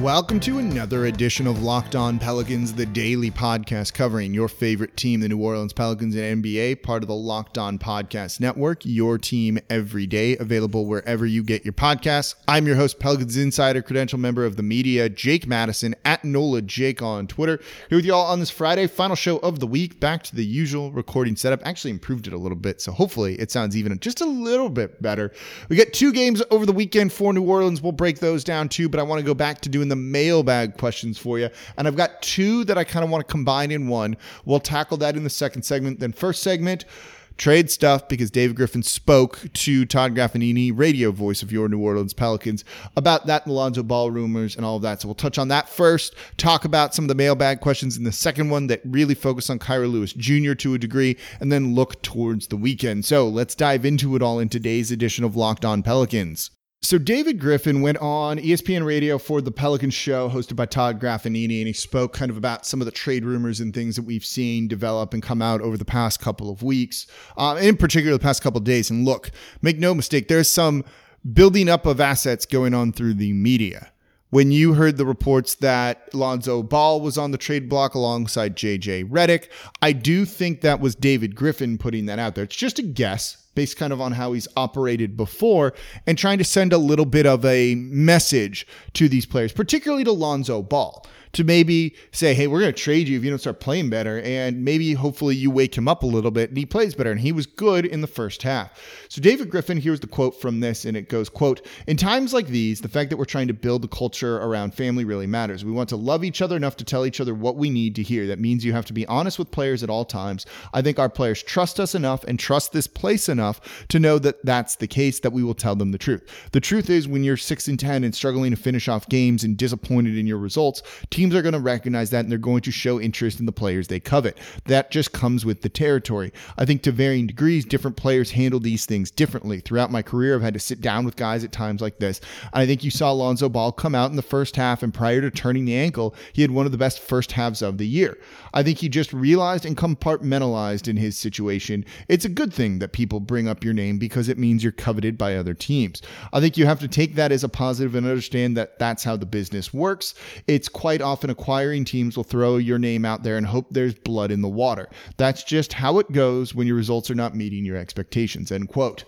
Welcome to another edition of Locked On Pelicans, the daily podcast covering your favorite team, the New Orleans Pelicans and NBA, part of the Locked On Podcast Network, your team every day, available wherever you get your podcasts. I'm your host, Pelicans Insider, credential member of the media, Jake Madison, at NOLA Jake on Twitter. Here with y'all on this Friday, final show of the week, back to the usual recording setup. Actually improved it a little bit, so hopefully it sounds even just a little bit better. We got two games over the weekend for New Orleans. We'll break those down too, but I want to go back to doing doing the mailbag questions for you. And I've got two that I kind of want to combine in one. We'll tackle that in the second segment. Then, first segment, trade stuff because David Griffin spoke to Todd Graffagnini, radio voice of your New Orleans Pelicans, about that Lonzo Ball rumors and all of that. So we'll touch on that first, talk about some of the mailbag questions in the second one that really focus on Kira Lewis Jr. to a degree, and then look towards the weekend. So let's dive into it all in today's edition of Locked On Pelicans. So David Griffin went on ESPN Radio for the Pelican Show, hosted by Todd Graffagnini, and he spoke kind of about some of the trade rumors and things that we've seen develop and come out over the past couple of weeks, um, in particular the past couple of days. And look, make no mistake, there's some building up of assets going on through the media. When you heard the reports that Lonzo Ball was on the trade block alongside JJ Redick, I do think that was David Griffin putting that out there. It's just a guess based kind of on how he's operated before and trying to send a little bit of a message to these players, particularly to Lonzo Ball to maybe say, hey, we're going to trade you if you don't start playing better. And maybe hopefully you wake him up a little bit and he plays better. And he was good in the first half. So David Griffin, here's the quote from this. And it goes, quote, in times like these, the fact that we're trying to build a culture around family really matters. We want to love each other enough to tell each other what we need to hear. That means you have to be honest with players at all times. I think our players trust us enough and trust this place enough to know that that's the case, that we will tell them the truth. The truth is when you're 6 and 10 and struggling to finish off games and disappointed in your results, teams are going to recognize that and they're going to show interest in the players they covet. That just comes with the territory. I think to varying degrees, different players handle these things differently. Throughout my career, I've had to sit down with guys at times like this. I think you saw Lonzo Ball come out in the first half, and prior to turning the ankle, he had one of the best first halves of the year. I think he just realized and compartmentalized in his situation. It's a good thing that people bring up your name because it means you're coveted by other teams. I think you have to take that as a positive and understand that that's how the business works. It's quite often often acquiring teams will throw your name out there and hope there's blood in the water. That's just how it goes when your results are not meeting your expectations. End quote.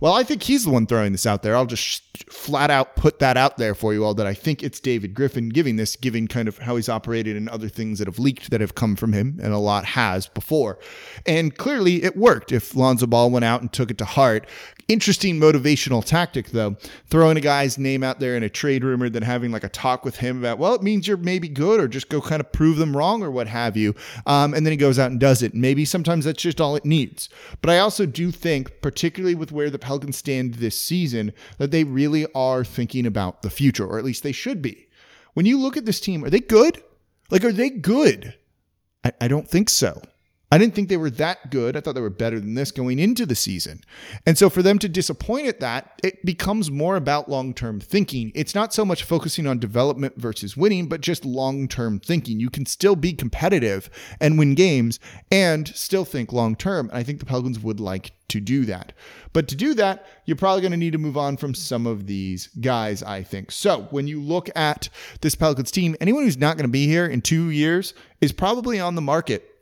Well, I think he's the one throwing this out there. I'll just flat out put that out there for you all that I think it's David Griffin giving this, giving kind of how he's operated and other things that have leaked that have come from him, and a lot has before. And clearly it worked if Lonzo Ball went out and took it to heart. Interesting motivational tactic, though, throwing a guy's name out there in a trade rumor, then having like a talk with him about, well, it means you're maybe good, or just go kind of prove them wrong, or what have you. Um, and then he goes out and does it. Maybe sometimes that's just all it needs. But I also do think, particularly with where the Pelicans stand this season, that they really are thinking about the future, or at least they should be. When you look at this team, are they good? Like, are they good? I, I don't think so. I didn't think they were that good. I thought they were better than this going into the season. And so for them to disappoint at that, it becomes more about long term thinking. It's not so much focusing on development versus winning, but just long term thinking. You can still be competitive and win games and still think long term. And I think the Pelicans would like to do that. But to do that, you're probably going to need to move on from some of these guys, I think. So when you look at this Pelicans team, anyone who's not going to be here in two years is probably on the market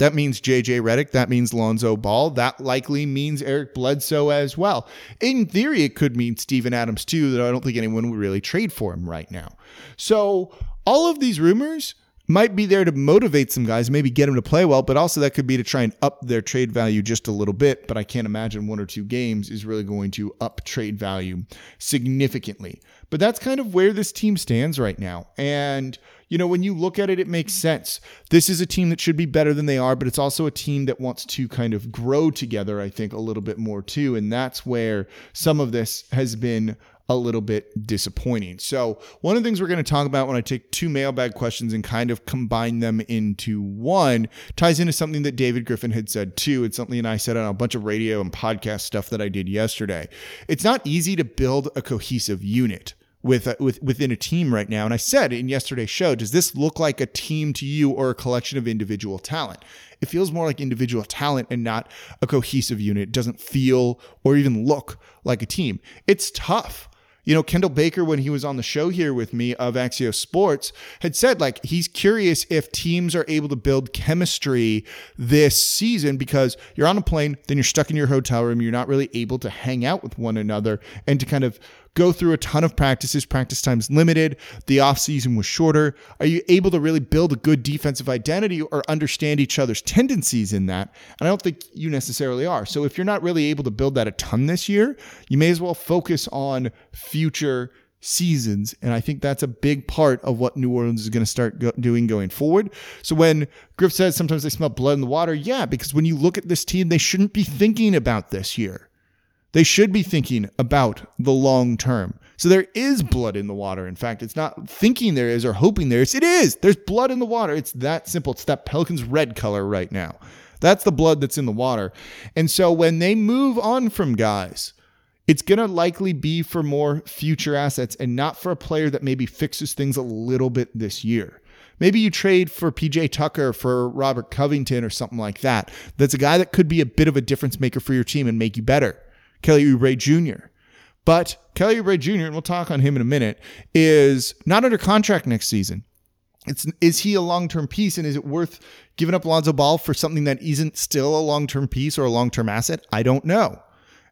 that means JJ Redick. That means Lonzo Ball. That likely means Eric Bledsoe as well. In theory, it could mean Steven Adams too, that I don't think anyone would really trade for him right now. So all of these rumors might be there to motivate some guys, maybe get them to play well, but also that could be to try and up their trade value just a little bit. But I can't imagine one or two games is really going to up trade value significantly. But that's kind of where this team stands right now. And, you know, when you look at it, it makes sense. This is a team that should be better than they are, but it's also a team that wants to kind of grow together, I think, a little bit more too. And that's where some of this has been a little bit disappointing. So, one of the things we're going to talk about when I take two mailbag questions and kind of combine them into one ties into something that David Griffin had said too. It's something I said on a bunch of radio and podcast stuff that I did yesterday. It's not easy to build a cohesive unit with, uh, with within a team right now. And I said in yesterday's show, does this look like a team to you or a collection of individual talent? It feels more like individual talent and not a cohesive unit. It doesn't feel or even look like a team. It's tough. You know, Kendall Baker, when he was on the show here with me of Axios Sports, had said like he's curious if teams are able to build chemistry this season because you're on a plane, then you're stuck in your hotel room, you're not really able to hang out with one another and to kind of go through a ton of practices. Practice time's limited. The offseason was shorter. Are you able to really build a good defensive identity or understand each other's tendencies in that? And I don't think you necessarily are. So if you're not really able to build that a ton this year, you may as well focus on future seasons. And I think that's a big part of what New Orleans is going to start go- doing going forward. So when Griff says sometimes they smell blood in the water, yeah, because when you look at this team, they shouldn't be thinking about this year. They should be thinking about the long term. So there is blood in the water. In fact, it's not thinking there is or hoping there is. It is. There's blood in the water. It's that simple. It's that Pelicans red color right now. That's the blood that's in the water. And so when they move on from guys, it's going to likely be for more future assets and not for a player that maybe fixes things a little bit this year. Maybe you trade for PJ Tucker for Robert Covington or something like that. That's a guy that could be a bit of a difference maker for your team and make you better. Kelly Oubre Jr. But Kelly Oubre Jr., and we'll talk on him in a minute, is not under contract next season. It's is he a long term piece, and is it worth giving up Lonzo Ball for something that isn't still a long term piece or a long term asset? I don't know.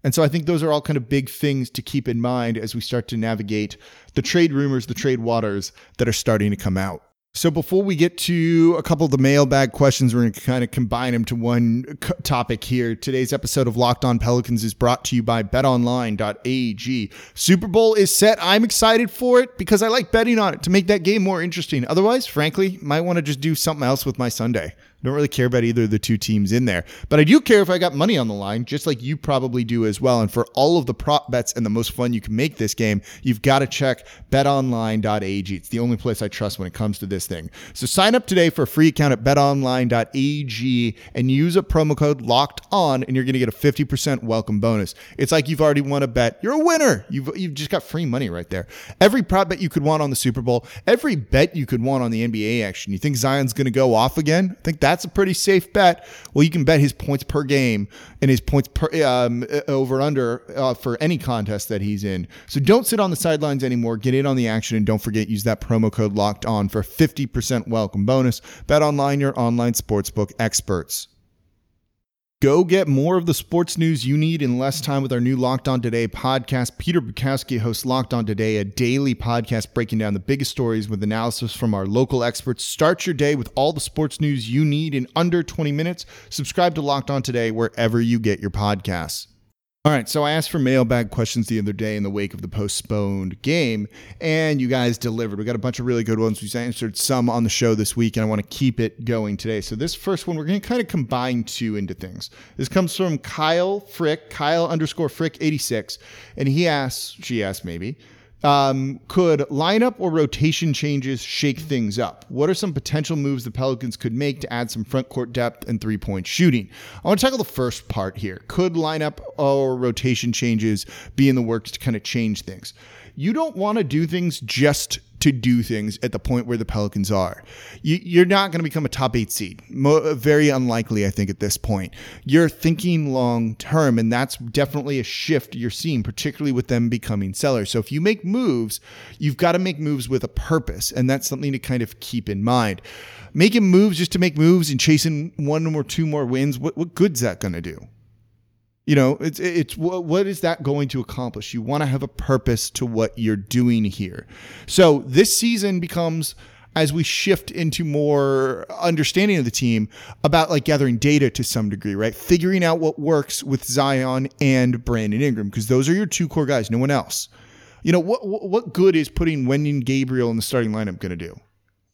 And so I think those are all kind of big things to keep in mind as we start to navigate the trade rumors, the trade waters that are starting to come out. So before we get to a couple of the mailbag questions, we're going to kind of combine them to one topic here. Today's episode of Locked On Pelicans is brought to you by betonline.ag. Super Bowl is set. I'm excited for it because I like betting on it to make that game more interesting. Otherwise, frankly, might want to just do something else with my Sunday. I don't really care about either of the two teams in there. But I do care if I got money on the line, just like you probably do as well. And for all of the prop bets and the most fun you can make this game, you've got to check betonline.ag. It's the only place I trust when it comes to this thing. So sign up today for a free account at betonline.ag and use a promo code locked on, and you're going to get a 50% welcome bonus. It's like you've already won a bet. You're a winner. You've, you've just got free money right there. Every prop bet you could want on the Super Bowl, every bet you could want on the NBA action. You think Zion's going to go off again? I think that's a pretty safe bet. Well, you can bet his points per game and his points per um, over under uh, for any contest that he's in. So don't sit on the sidelines anymore. Get in on the action and don't forget use that promo code locked on for 50% welcome bonus. Bet online your online sportsbook experts. Go get more of the sports news you need in less time with our new Locked On Today podcast. Peter Bukowski hosts Locked On Today, a daily podcast breaking down the biggest stories with analysis from our local experts. Start your day with all the sports news you need in under 20 minutes. Subscribe to Locked On Today wherever you get your podcasts. All right, so I asked for mailbag questions the other day in the wake of the postponed game, and you guys delivered. We got a bunch of really good ones. We answered some on the show this week, and I want to keep it going today. So this first one, we're going to kind of combine two into things. This comes from Kyle Frick, Kyle underscore Frick eighty six, and he asks, she asked maybe, um, could lineup or rotation changes shake things up? What are some potential moves the Pelicans could make to add some front court depth and three point shooting? I want to tackle the first part here. Could lineup or rotation changes be in the works to kind of change things? You don't want to do things just to do things at the point where the Pelicans are. You, are not going to become a top eight seed. Mo- very unlikely, I think, at this point. You're thinking long term, and that's definitely a shift you're seeing, particularly with them becoming sellers. So if you make moves, you've got to make moves with a purpose, and that's something to kind of keep in mind. Making moves just to make moves and chasing one or two more wins, what, what good's that going to do? You know it's it's what is that going to accomplish you want to have a purpose to what you're doing here so this season becomes as we shift into more understanding of the team about like gathering data to some degree right figuring out what works with zion and brandon ingram because those are your two core guys no one else you know what what good is putting Wenyen Gabriel in the starting lineup going to do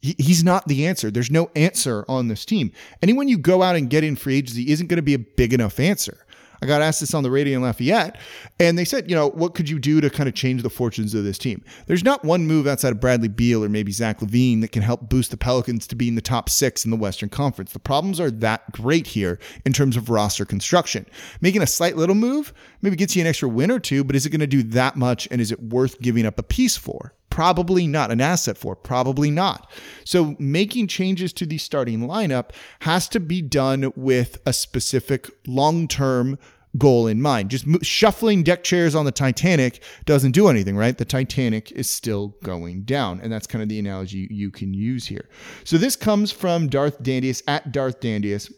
he's not the answer. There's no answer on this team. Anyone you go out and get in free agency isn't going to be a big enough answer. I got asked this on the radio in Lafayette, and they said, you know, what could you do to kind of change the fortunes of this team? There's not one move outside of Bradley Beal or maybe Zach LaVine that can help boost the Pelicans to be in the top six in the Western Conference. The problems are that great here in terms of roster construction. Making a slight little move maybe gets you an extra win or two, but is it going to do that much, and is it worth giving up a piece for? Probably not. An asset for? Probably not. So making changes to the starting lineup has to be done with a specific long term goal in mind. Just shuffling deck chairs on the Titanic doesn't do anything, right? The Titanic is still going down. And that's kind of the analogy you can use here. So this comes from Darth Dandius at Darth Dandius.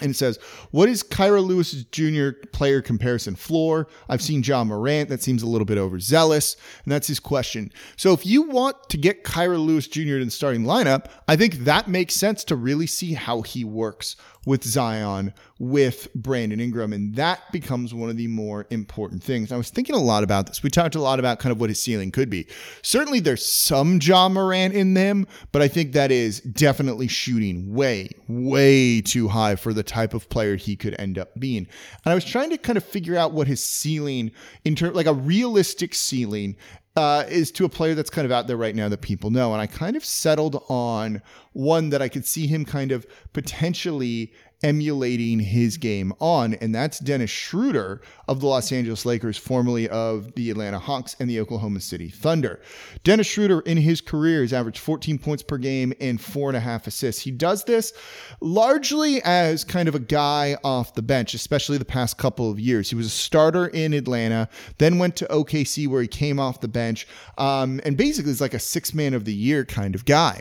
And it says, What is Kira Lewis Jr. player comparison floor? I've seen Ja Morant. That seems a little bit overzealous. And that's his question. So if you want to get Kira Lewis Jr. in the starting lineup, I think that makes sense to really see how he works with Zion, with Brandon Ingram. And that becomes one of the more important things. I was thinking a lot about this. We talked a lot about kind of what his ceiling could be. Certainly there's some Ja Morant in them, but I think that is definitely shooting way, way too high for the type of player he could end up being. And I was trying to kind of figure out what his ceiling in terms like a realistic ceiling uh, is to a player that's kind of out there right now that people know. And I kind of settled on one that I could see him kind of potentially emulating his game on, and that's Dennis Schroeder of the Los Angeles Lakers, formerly of the Atlanta Hawks and the Oklahoma City Thunder. Dennis Schroeder in his career has averaged 14 points per game and four and a half assists. He does this largely as kind of a guy off the bench, especially the past couple of years. He was a starter in Atlanta, then went to OKC where he came off the bench, um, and basically is like a six man of the year kind of guy.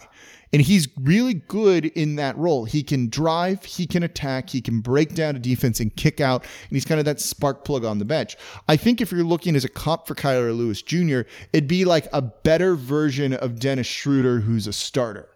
And he's really good in that role. He can drive, he can attack, he can break down a defense and kick out, and he's kind of that spark plug on the bench. I think if you're looking as a comp for Kira Lewis Jr., it'd be like a better version of Dennis Schroeder, who's a starter.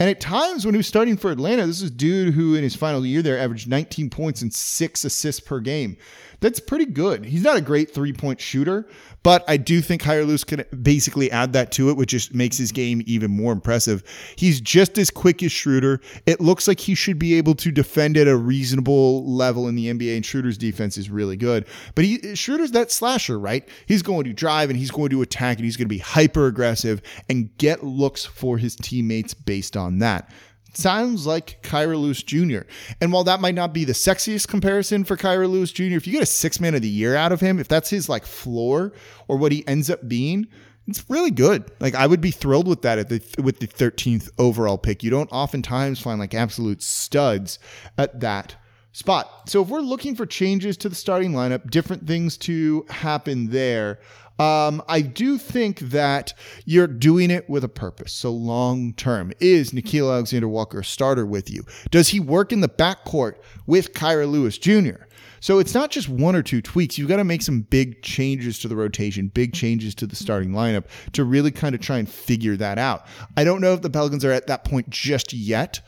And at times when he was starting for Atlanta, this is dude who in his final year there averaged 19 points and six assists per game. That's pretty good. He's not a great three point shooter, but I do think Lewis can basically add that to it, which just makes his game even more impressive. He's just as quick as Schroeder. It looks like he should be able to defend at a reasonable level in the NBA, and Schroeder's defense is really good. But he Schroeder's that slasher, right? He's going to drive and he's going to attack and he's going to be hyper aggressive and get looks for his teammates based on that sounds like Kira Lewis Jr. And while that might not be the sexiest comparison for Kira Lewis Jr., if you get a six man of the year out of him, if that's his like floor or what he ends up being, it's really good. Like I would be thrilled with that at the with the 13th overall pick. You don't oftentimes find like absolute studs at that spot. So if we're looking for changes to the starting lineup, different things to happen there, um, I do think that you're doing it with a purpose. So long term, is Nickeil Alexander Walker a starter with you? Does he work in the backcourt with Kira Lewis Jr.? So it's not just one or two tweaks. You've got to make some big changes to the rotation, big changes to the starting lineup to really kind of try and figure that out. I don't know if the Pelicans are at that point just yet.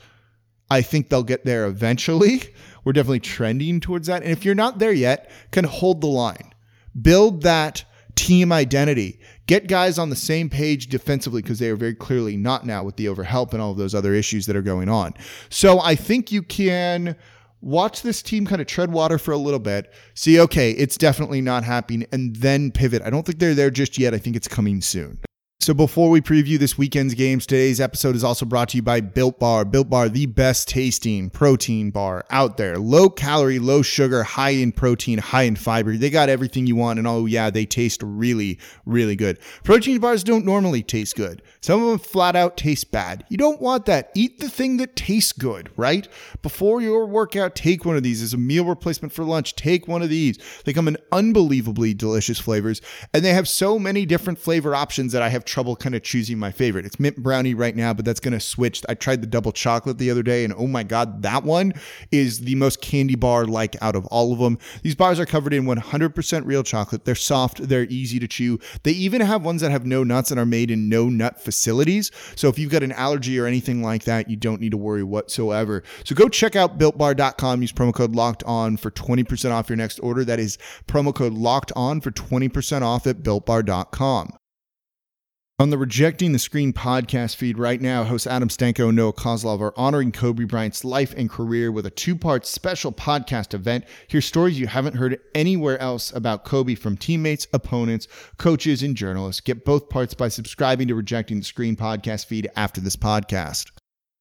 I think they'll get there eventually. We're definitely trending towards that. And if you're not there yet, can hold the line. Build that team identity. Get guys on the same page defensively because they are very clearly not now with the overhelp and all of those other issues that are going on. So I think you can watch this team kind of tread water for a little bit, see, okay, it's definitely not happening, and then pivot. I don't think they're there just yet. I think it's coming soon. So before we preview this weekend's games, today's episode is also brought to you by Built Bar. Built Bar, the best tasting protein bar out there. Low calorie, low sugar, high in protein, high in fiber. They got everything you want. And oh, yeah, they taste really, really good. Protein bars don't normally taste good. Some of them flat out taste bad. You don't want that. Eat the thing that tastes good, right? Before your workout, take one of these as a meal replacement for lunch. Take one of these. They come in unbelievably delicious flavors, and they have so many different flavor options that I have trouble kind of choosing my favorite. It's mint brownie right now, but that's going to switch. I tried the double chocolate the other day, and oh my God, that one is the most candy bar like out of all of them. These bars are covered in 100% real chocolate. They're soft, they're easy to chew. They even have ones that have no nuts and are made in no nut facilities. So if you've got an allergy or anything like that, you don't need to worry whatsoever. So go check out builtbar.com. Use promo code locked on for 20% off your next order. That is promo code locked on for 20% off at builtbar.com. On the Rejecting the Screen podcast feed right now, hosts Adam Stanko and Noah Kozlov are honoring Kobe Bryant's life and career with a two part special podcast event. Hear stories you haven't heard anywhere else about Kobe from teammates, opponents, coaches, and journalists. Get both parts by subscribing to Rejecting the Screen podcast feed after this podcast.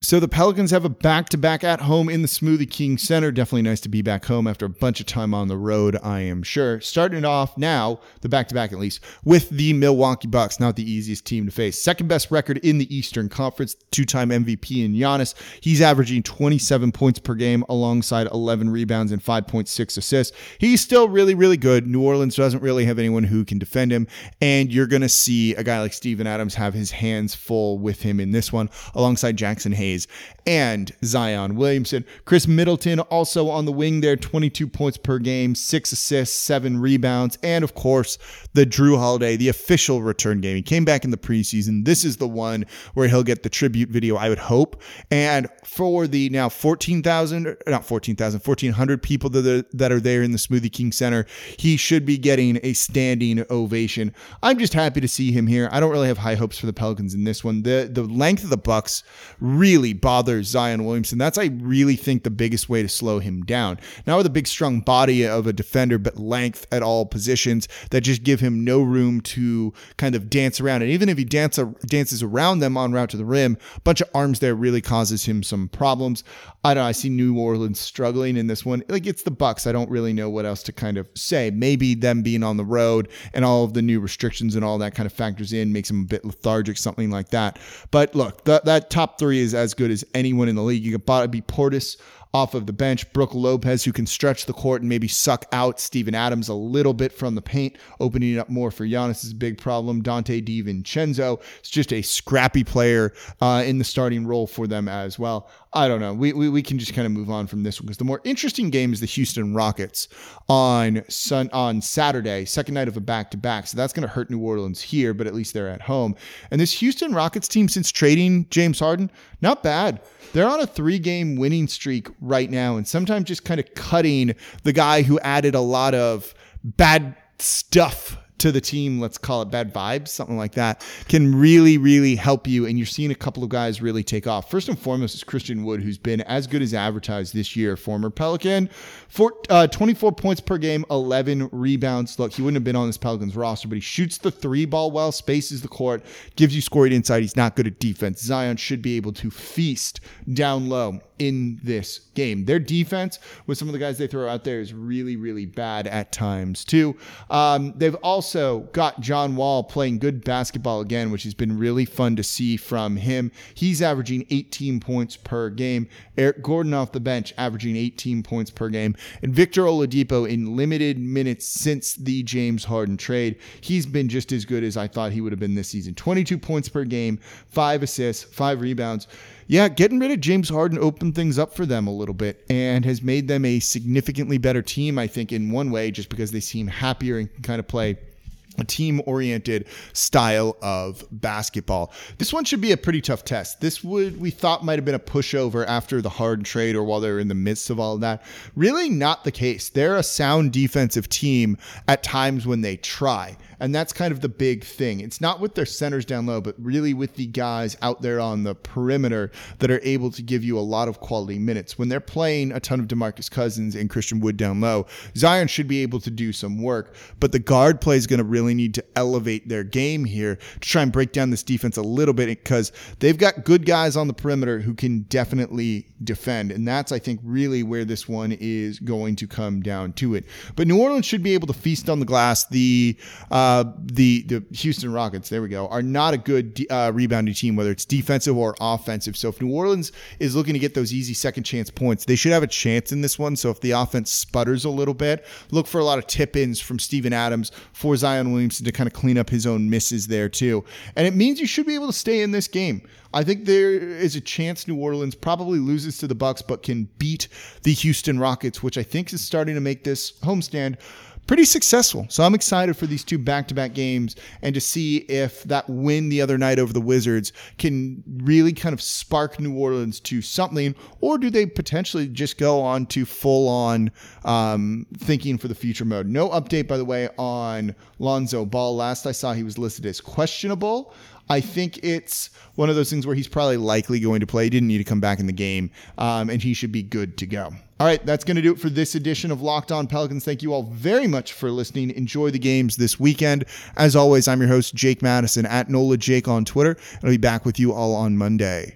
So the Pelicans have a back-to-back at home in the Smoothie King Center. Definitely nice to be back home after a bunch of time on the road, I am sure. Starting it off now, the back-to-back at least, with the Milwaukee Bucks, not the easiest team to face. Second best record in the Eastern Conference, two-time MVP in Giannis. He's averaging 27 points per game alongside 11 rebounds and 5.6 assists. He's still really, really good. New Orleans doesn't really have anyone who can defend him, and you're going to see a guy like Steven Adams have his hands full with him in this one, alongside Jaxson Hayes and Zion Williamson. Khris Middleton also on the wing there, 22 points per game, six assists, seven rebounds, and of course, the Jrue Holiday, the official return game. He came back in the preseason. This is the one where he'll get the tribute video, I would hope. And for the now 14,000, not 14,000, 1,400 people that are, that are there in the Smoothie King Center, he should be getting a standing ovation. I'm just happy to see him here. I don't really have high hopes for the Pelicans in this one. The the length of the Bucks really bothers Zion Williamson. That's I really think the biggest way to slow him down. Now with a big strong body of a defender, but length at all positions that just give him no room to kind of dance around. And even if he dance, dances around them on route to the rim, a bunch of arms there really causes him some problems. I don't know. I see New Orleans struggling in this one. Like it's the Bucks. I don't really know what else to kind of say. Maybe them being on the road and all of the new restrictions and all that kind of factors in, makes him a bit lethargic, something like that. But look, th- that top three is as good as anyone in the league. You could Bobby Portis off of the bench. Brook Lopez, who can stretch the court and maybe suck out Steven Adams a little bit from the paint, opening up more for Giannis is a big problem. Donte DiVincenzo is just a scrappy player uh, in the starting role for them as well. I don't know. We, we, we can just kind of move on from this one because the more interesting game is the Houston Rockets on sun on Saturday, second night of a back to back. So that's going to hurt New Orleans here, but at least they're at home. And this Houston Rockets team, since trading James Harden, not bad. They're on a three game winning streak right now, and sometimes just kind of cutting the guy who added a lot of bad stuff to the team, let's call it bad vibes, something like that, can really, really help you. And you're seeing a couple of guys really take off. First and foremost is Christian Wood, who's been as good as advertised this year, former Pelican, uh, 24 points per game, 11 rebounds. Look, he wouldn't have been on this Pelicans roster, but he shoots the three ball well, spaces the court, gives you scoring inside. He's not good at defense. Zion should be able to feast down low in this game. Their defense with some of the guys they throw out there is really, really bad at times too. Um, they've also got John Wall playing good basketball again, which has been really fun to see from him. He's averaging 18 points per game. Eric Gordon off the bench averaging 18 points per game. And Victor Oladipo in limited minutes since the James Harden trade. He's been just as good as I thought he would have been this season. 22 points per game, five assists, five rebounds yeah, getting rid of James Harden opened things up for them a little bit and has made them a significantly better team, I think, in one way, just because they seem happier and can kind of play a team oriented style of basketball. This one should be a pretty tough test. This would we thought might have been a pushover after the Harden trade or while they're in the midst of all of that. Really not the case. They're a sound defensive team at times when they try. And that's kind of the big thing. It's not with their centers down low, but really with the guys out there on the perimeter that are able to give you a lot of quality minutes. When they're playing a ton of DeMarcus Cousins and Christian Wood down low, Zion should be able to do some work, but the guard play is going to really need to elevate their game here to try and break down this defense a little bit because they've got good guys on the perimeter who can definitely defend. And that's, I think, really where this one is going to come down to it. But New Orleans should be able to feast on the glass. The, uh, the, the Houston Rockets, there we go, are not a good uh, rebounding team, whether it's defensive or offensive. So if New Orleans is looking to get those easy second chance points, they should have a chance in this one. So if the offense sputters a little bit, look for a lot of tip ins from Steven Adams for Zion Williamson to kind of clean up his own misses there, too. And it means you should be able to stay in this game. I think there is a chance New Orleans probably loses to the Bucks, but can beat the Houston Rockets, which I think is starting to make this homestand pretty successful. So I'm excited for these two back-to-back games and to see if that win the other night over the Wizards can really kind of spark New Orleans to something, or do they potentially just go on to full-on um, thinking for the future mode? No update, by the way, on Lonzo Ball. Last I saw, he was listed as questionable. I think it's one of those things where he's probably likely going to play. He didn't need to come back in the game, um, and he should be good to go. All right, that's going to do it for this edition of Locked On Pelicans. Thank you all very much for listening. Enjoy the games this weekend. As always, I'm your host, Jake Madison at NOLA Jake on Twitter. I'll be back with you all on Monday.